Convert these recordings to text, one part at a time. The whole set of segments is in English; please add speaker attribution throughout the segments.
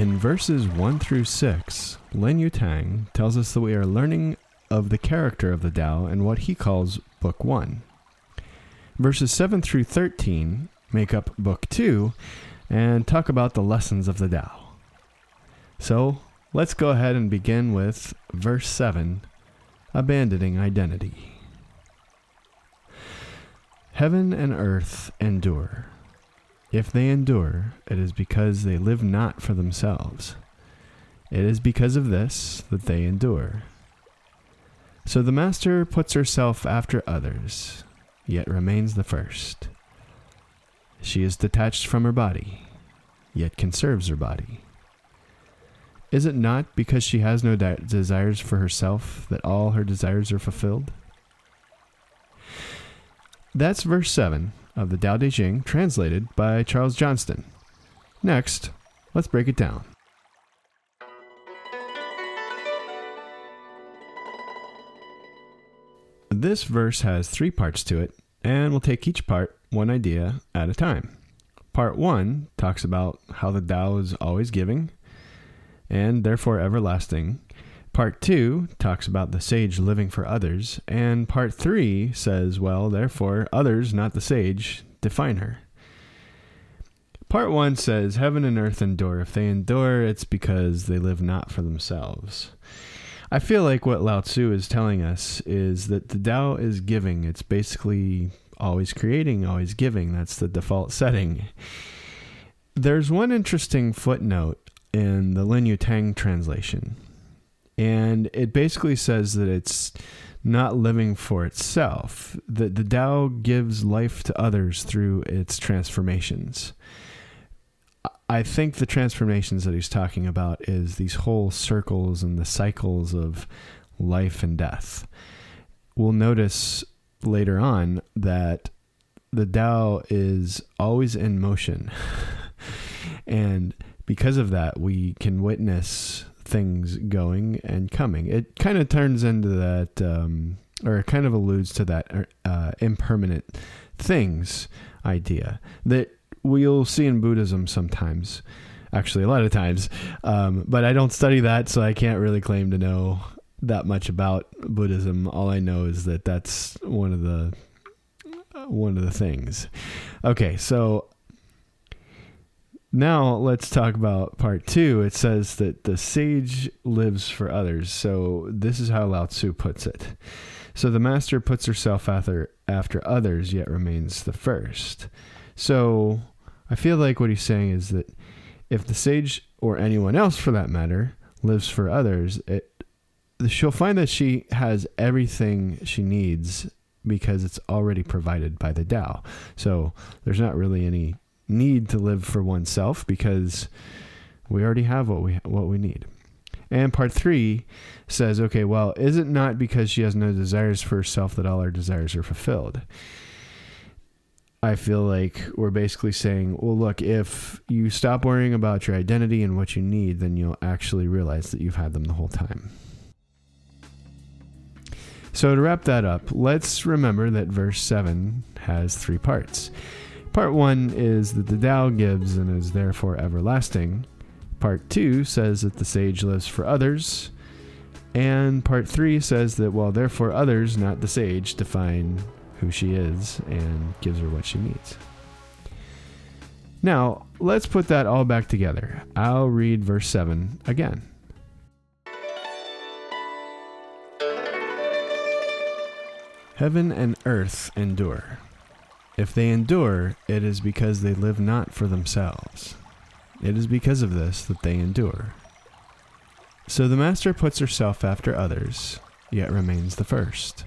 Speaker 1: In verses 1 through 6, Lin Yutang tells us that we are learning of the character of the Tao and what he calls Book 1. Verses 7 through 13 make up Book 2 and talk about the lessons of the Tao. So, let's go ahead and begin with verse 7 Abandoning Identity. Heaven and earth endure. If they endure, it is because they live not for themselves. It is because of this that they endure. So the Master puts herself after others, yet remains the first. She is detached from her body, yet conserves her body. Is it not because she has no de- desires for herself that all her desires are fulfilled? That's verse 7 of the Tao Te Ching, translated by Charles Johnston. Next, let's break it down. This verse has three parts to it, and we'll take each part one idea at a time. Part 1 talks about how the Tao is always giving and therefore everlasting. Part 2 talks about the sage living for others, and part 3 says, well, therefore, others, not the sage, define her. Part 1 says, Heaven and earth endure. If they endure, it's because they live not for themselves. I feel like what Lao Tzu is telling us is that the Tao is giving. It's basically always creating, always giving. That's the default setting. There's one interesting footnote in the Lin Yutang translation. And it basically says that it's not living for itself, that the Tao gives life to others through its transformations. I think the transformations that he's talking about is these whole circles and the cycles of life and death. We'll notice later on that the Tao is always in motion. and because of that, we can witness things going and coming. It kind of turns into that, um, or it kind of alludes to that uh, impermanent things idea that we'll see in Buddhism sometimes. Actually, a lot of times, um, but I don't study that, so I can't really claim to know that much about Buddhism. All I know is that that's one of the one of the things. Okay, so now let's talk about part two. It says that the sage lives for others. So this is how Lao Tzu puts it. So the master puts herself after after others, yet remains the first. So I feel like what he's saying is that if the sage or anyone else for that matter lives for others, it she'll find that she has everything she needs because it's already provided by the Tao. So there's not really any need to live for oneself because we already have what we what we need. And part three says, okay, well, is it not because she has no desires for herself that all our desires are fulfilled? I feel like we're basically saying, well, look, if you stop worrying about your identity and what you need, then you'll actually realize that you've had them the whole time. So, to wrap that up, let's remember that verse 7 has three parts. Part 1 is that the Tao gives and is therefore everlasting. Part 2 says that the sage lives for others. And part 3 says that, well, therefore others, not the sage, define who she is and gives her what she needs. Now, let's put that all back together. I'll read verse 7 again. Heaven and earth endure. If they endure, it is because they live not for themselves. It is because of this that they endure. So the master puts herself after others, yet remains the first.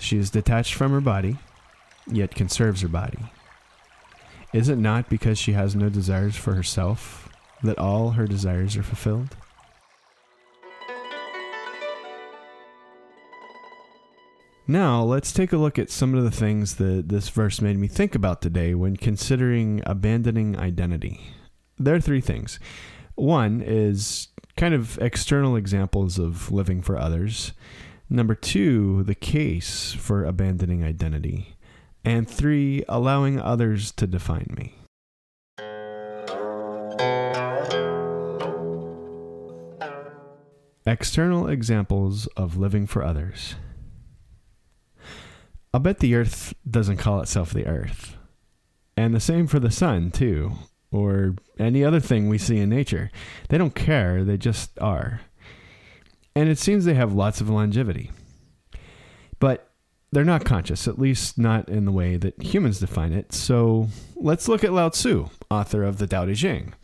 Speaker 1: She is detached from her body, yet conserves her body. Is it not because she has no desires for herself that all her desires are fulfilled? Now, let's take a look at some of the things that this verse made me think about today when considering abandoning identity. There are three things. One is kind of external examples of living for others. Number two, the case for abandoning identity. And three, allowing others to define me. External examples of living for others. I'll bet the earth doesn't call itself the earth. And the same for the sun, too, or any other thing we see in nature. They don't care, they just are and it seems they have lots of longevity. But they're not conscious, at least not in the way that humans define it. So let's look at Lao Tzu, author of the Tao Te Ching.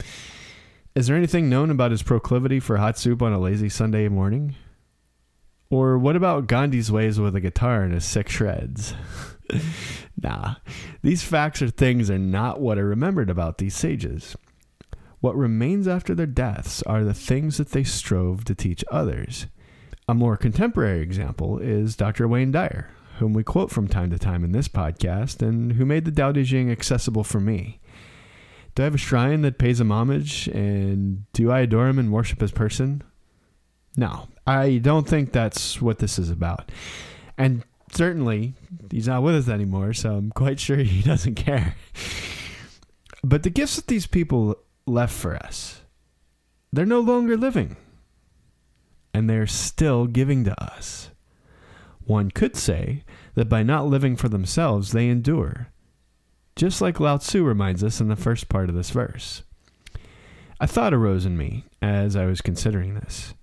Speaker 1: Is there anything known about his proclivity for hot soup on a lazy Sunday morning? Or what about Gandhi's ways with a guitar and his six shreds? nah, these facts or things are not what are remembered about these sages. What remains after their deaths are the things that they strove to teach others. A more contemporary example is Dr. Wayne Dyer, whom we quote from time to time in this podcast and who made the Tao Te Ching accessible for me. Do I have a shrine that pays him homage and do I adore him and worship his person? No, I don't think that's what this is about. And certainly, he's not with us anymore, so I'm quite sure he doesn't care. But the gifts that these people left for us. They're no longer living, and they're still giving to us. One could say that by not living for themselves, they endure, just like Lao Tzu reminds us in the first part of this verse. A thought arose in me as I was considering this.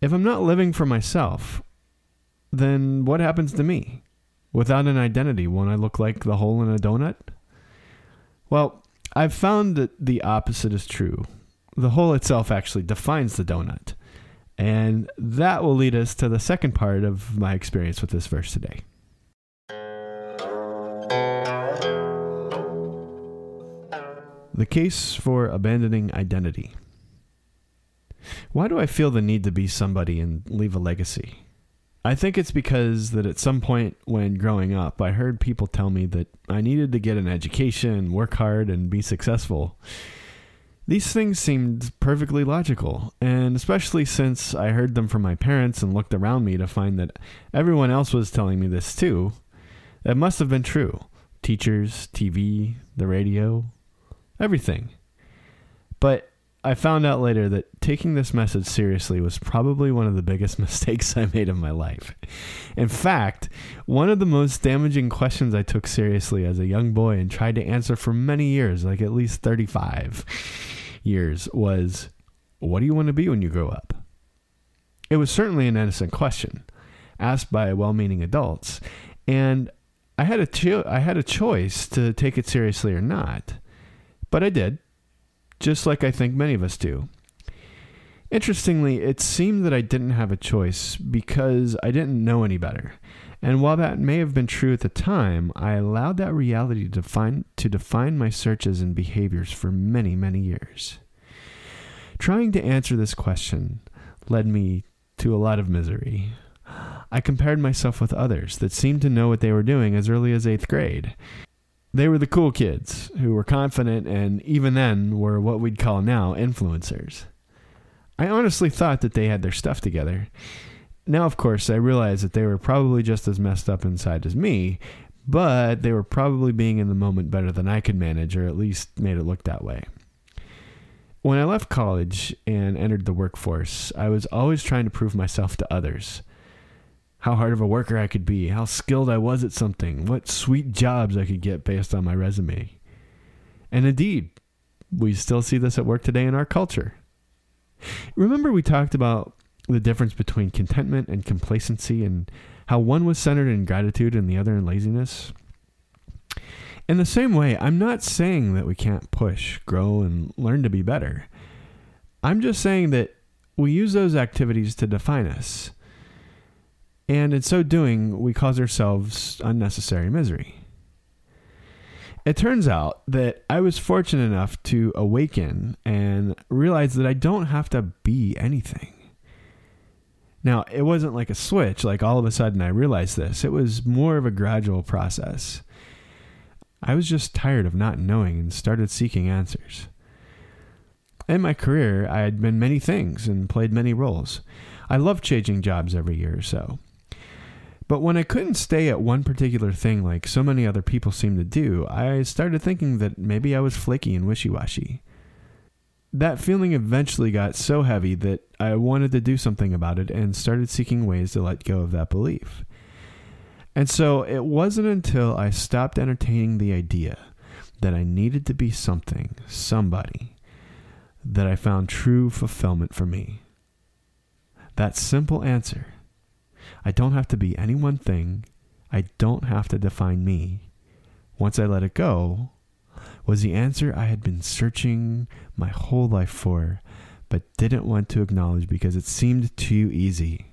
Speaker 1: If I'm not living for myself, then what happens to me? Without an identity, won't I look like the hole in a donut? Well, I've found that the opposite is true. The hole itself actually defines the donut. And that will lead us to the second part of my experience with this verse today. The case for abandoning identity. Why do I feel the need to be somebody and leave a legacy? I think it's because that at some point when growing up, I heard people tell me that I needed to get an education, work hard, and be successful. These things seemed perfectly logical, and especially since I heard them from my parents and looked around me to find that everyone else was telling me this too, it must have been true. Teachers, TV, the radio, everything. But I found out later that taking this message seriously was probably one of the biggest mistakes I made in my life. In fact, one of the most damaging questions I took seriously as a young boy and tried to answer for many years, like at least 35 years, was What do you want to be when you grow up? It was certainly an innocent question, asked by well meaning adults, and I had, a cho- I had a choice to take it seriously or not. But I did just like I think many of us do. Interestingly, it seemed that I didn't have a choice because I didn't know any better. And while that may have been true at the time, I allowed that reality to define, to define my searches and behaviors for many, many years. Trying to answer this question led me to a lot of misery. I compared myself with others that seemed to know what they were doing as early as eighth grade. They were the cool kids who were confident and even then were what we'd call now influencers. I honestly thought that they had their stuff together. Now, of course, I realize that they were probably just as messed up inside as me, but they were probably being in the moment better than I could manage, or at least made it look that way. When I left college and entered the workforce, I was always trying to prove myself to others. How hard of a worker I could be, how skilled I was at something, what sweet jobs I could get based on my resume. And indeed, we still see this at work today in our culture. Remember, we talked about the difference between contentment and complacency and how one was centered in gratitude and the other in laziness? In the same way, I'm not saying that we can't push, grow, and learn to be better. I'm just saying that we use those activities to define us. And in so doing, we cause ourselves unnecessary misery. It turns out that I was fortunate enough to awaken and realize that I don't have to be anything. Now, it wasn't like a switch, like all of a sudden I realized this. It was more of a gradual process. I was just tired of not knowing and started seeking answers. In my career, I had been many things and played many roles. I loved changing jobs every year or so. But when I couldn't stay at one particular thing like so many other people seem to do, I started thinking that maybe I was flaky and wishy washy. That feeling eventually got so heavy that I wanted to do something about it and started seeking ways to let go of that belief. And so it wasn't until I stopped entertaining the idea that I needed to be something, somebody, that I found true fulfillment for me. That simple answer I don't have to be any one thing. I don't have to define me. Once I let it go, was the answer I had been searching my whole life for, but didn't want to acknowledge because it seemed too easy.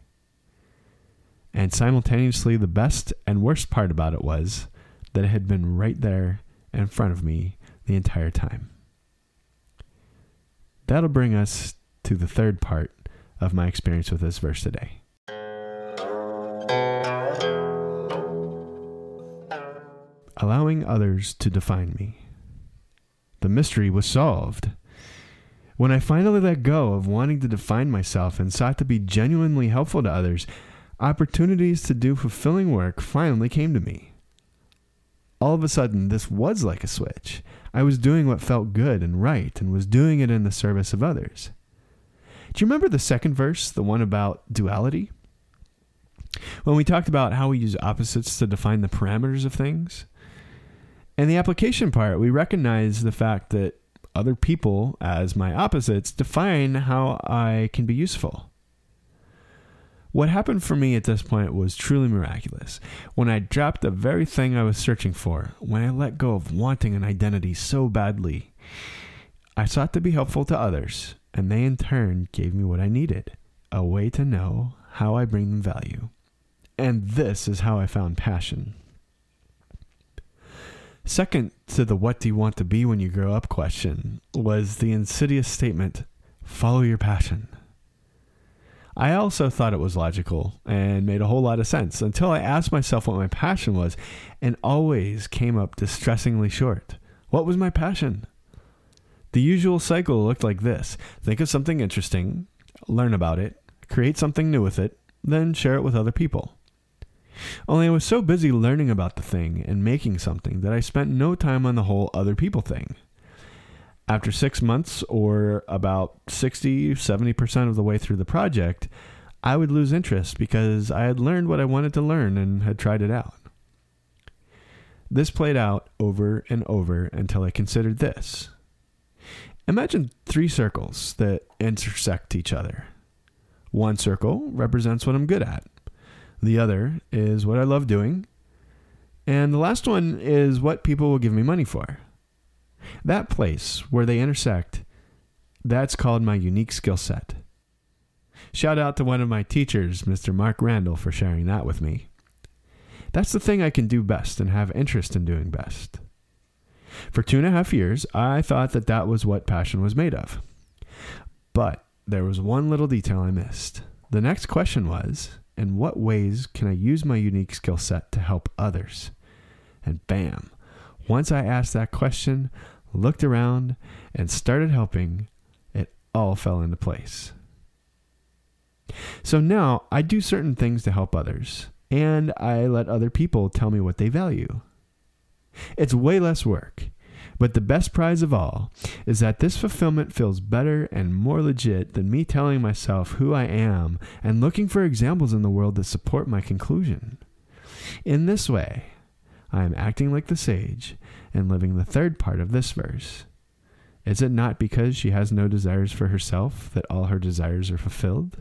Speaker 1: And simultaneously, the best and worst part about it was that it had been right there in front of me the entire time. That'll bring us to the third part of my experience with this verse today. Allowing others to define me. The mystery was solved. When I finally let go of wanting to define myself and sought to be genuinely helpful to others, opportunities to do fulfilling work finally came to me. All of a sudden, this was like a switch. I was doing what felt good and right and was doing it in the service of others. Do you remember the second verse, the one about duality? When we talked about how we use opposites to define the parameters of things? And the application part, we recognize the fact that other people, as my opposites, define how I can be useful. What happened for me at this point was truly miraculous. When I dropped the very thing I was searching for, when I let go of wanting an identity so badly, I sought to be helpful to others, and they in turn gave me what I needed a way to know how I bring them value. And this is how I found passion. Second to the what do you want to be when you grow up question was the insidious statement, follow your passion. I also thought it was logical and made a whole lot of sense until I asked myself what my passion was and always came up distressingly short. What was my passion? The usual cycle looked like this think of something interesting, learn about it, create something new with it, then share it with other people. Only I was so busy learning about the thing and making something that I spent no time on the whole other people thing. After six months, or about 60, 70% of the way through the project, I would lose interest because I had learned what I wanted to learn and had tried it out. This played out over and over until I considered this. Imagine three circles that intersect each other. One circle represents what I'm good at. The other is what I love doing. And the last one is what people will give me money for. That place where they intersect, that's called my unique skill set. Shout out to one of my teachers, Mr. Mark Randall, for sharing that with me. That's the thing I can do best and have interest in doing best. For two and a half years, I thought that that was what passion was made of. But there was one little detail I missed. The next question was In what ways can I use my unique skill set to help others? And bam, once I asked that question, looked around, and started helping, it all fell into place. So now I do certain things to help others, and I let other people tell me what they value. It's way less work, but the best prize of all is that this fulfillment feels better and more legit than me telling myself who I am and looking for examples in the world that support my conclusion. In this way, I am acting like the sage and living the third part of this verse. Is it not because she has no desires for herself that all her desires are fulfilled?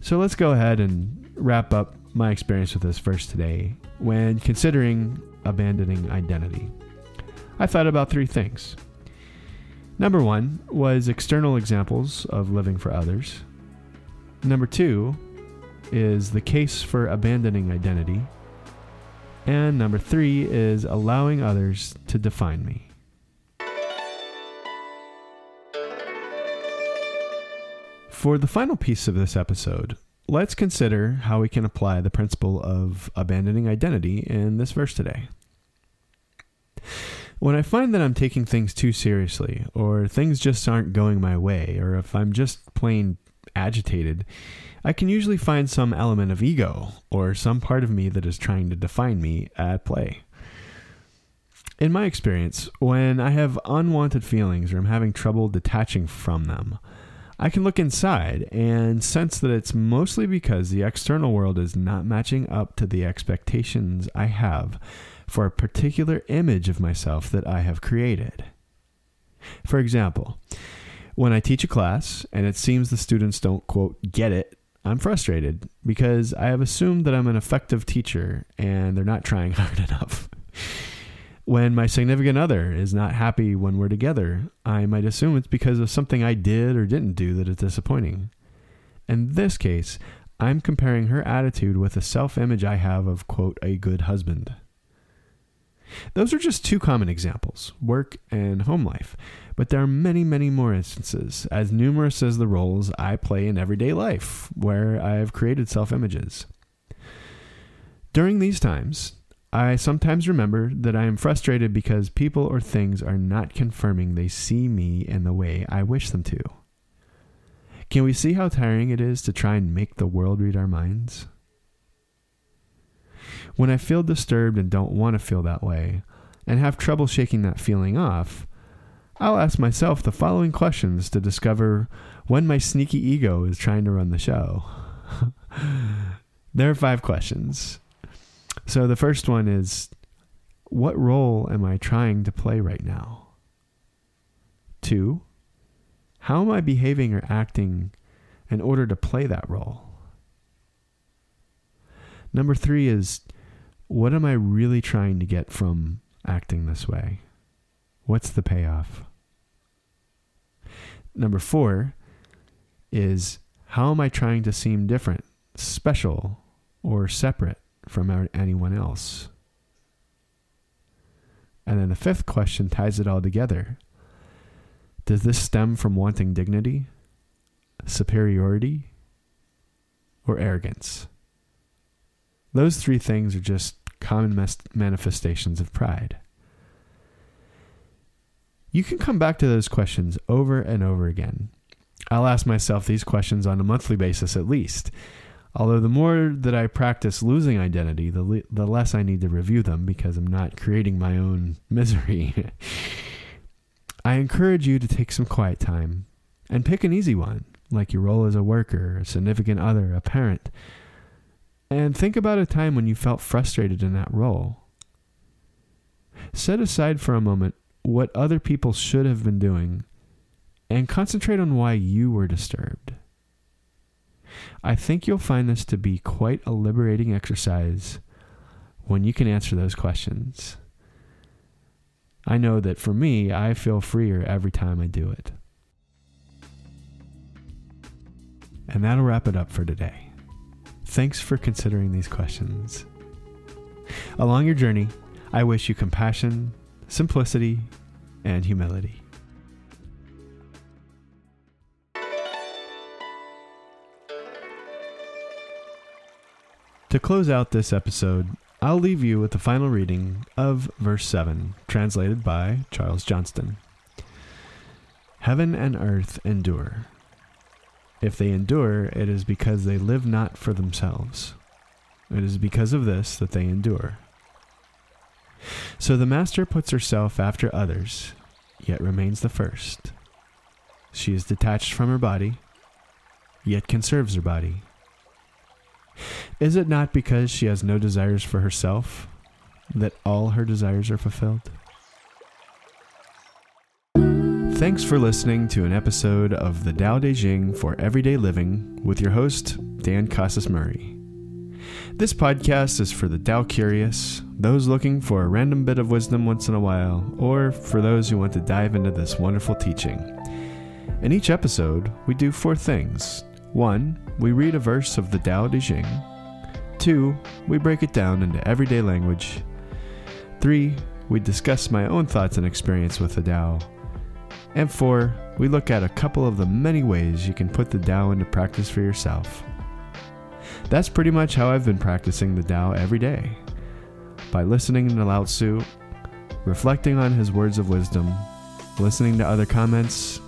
Speaker 1: So let's go ahead and wrap up my experience with this verse today when considering abandoning identity. I thought about three things. Number one was external examples of living for others. Number two is the case for abandoning identity. And number three is allowing others to define me. For the final piece of this episode, let's consider how we can apply the principle of abandoning identity in this verse today. When I find that I'm taking things too seriously, or things just aren't going my way, or if I'm just plain agitated, I can usually find some element of ego or some part of me that is trying to define me at play. In my experience, when I have unwanted feelings or I'm having trouble detaching from them, I can look inside and sense that it's mostly because the external world is not matching up to the expectations I have for a particular image of myself that I have created. For example, when I teach a class and it seems the students don't, quote, get it, I'm frustrated because I have assumed that I'm an effective teacher and they're not trying hard enough. When my significant other is not happy when we're together, I might assume it's because of something I did or didn't do that is disappointing. In this case, I'm comparing her attitude with a self image I have of, quote, a good husband. Those are just two common examples work and home life. But there are many, many more instances, as numerous as the roles I play in everyday life, where I have created self images. During these times, I sometimes remember that I am frustrated because people or things are not confirming they see me in the way I wish them to. Can we see how tiring it is to try and make the world read our minds? When I feel disturbed and don't want to feel that way, and have trouble shaking that feeling off, I'll ask myself the following questions to discover when my sneaky ego is trying to run the show. there are five questions. So the first one is what role am I trying to play right now? Two, how am I behaving or acting in order to play that role? Number three is what am I really trying to get from acting this way? What's the payoff? Number four is how am I trying to seem different, special, or separate? From anyone else? And then the fifth question ties it all together. Does this stem from wanting dignity, superiority, or arrogance? Those three things are just common manifestations of pride. You can come back to those questions over and over again. I'll ask myself these questions on a monthly basis at least Although the more that I practice losing identity, the, le- the less I need to review them because I'm not creating my own misery. I encourage you to take some quiet time and pick an easy one, like your role as a worker, a significant other, a parent. And think about a time when you felt frustrated in that role. Set aside for a moment what other people should have been doing and concentrate on why you were disturbed. I think you'll find this to be quite a liberating exercise when you can answer those questions. I know that for me, I feel freer every time I do it. And that'll wrap it up for today. Thanks for considering these questions. Along your journey, I wish you compassion, simplicity, and humility. To close out this episode, I'll leave you with the final reading of verse 7, translated by Charles Johnston. Heaven and earth endure. If they endure, it is because they live not for themselves. It is because of this that they endure. So the master puts herself after others, yet remains the first. She is detached from her body, yet conserves her body. Is it not because she has no desires for herself that all her desires are fulfilled? Thanks for listening to an episode of the Tao Te Ching for Everyday Living with your host, Dan Casas Murray. This podcast is for the Tao curious, those looking for a random bit of wisdom once in a while, or for those who want to dive into this wonderful teaching. In each episode, we do four things. One, we read a verse of the Tao Te Ching. Two, we break it down into everyday language. Three, we discuss my own thoughts and experience with the Tao. And four, we look at a couple of the many ways you can put the Tao into practice for yourself. That's pretty much how I've been practicing the Tao every day. By listening to Lao Tzu, reflecting on his words of wisdom, listening to other comments,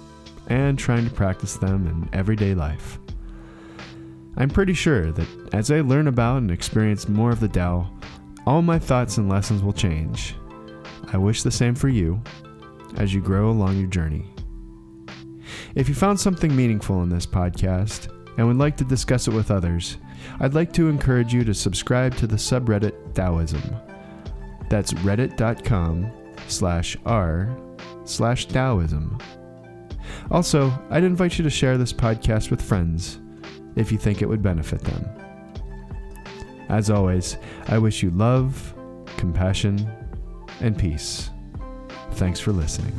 Speaker 1: and trying to practice them in everyday life. I'm pretty sure that as I learn about and experience more of the Tao, all my thoughts and lessons will change. I wish the same for you as you grow along your journey. If you found something meaningful in this podcast and would like to discuss it with others, I'd like to encourage you to subscribe to the subreddit Taoism. That's reddit.com slash r slash Taoism. Also, I'd invite you to share this podcast with friends if you think it would benefit them. As always, I wish you love, compassion, and peace. Thanks for listening.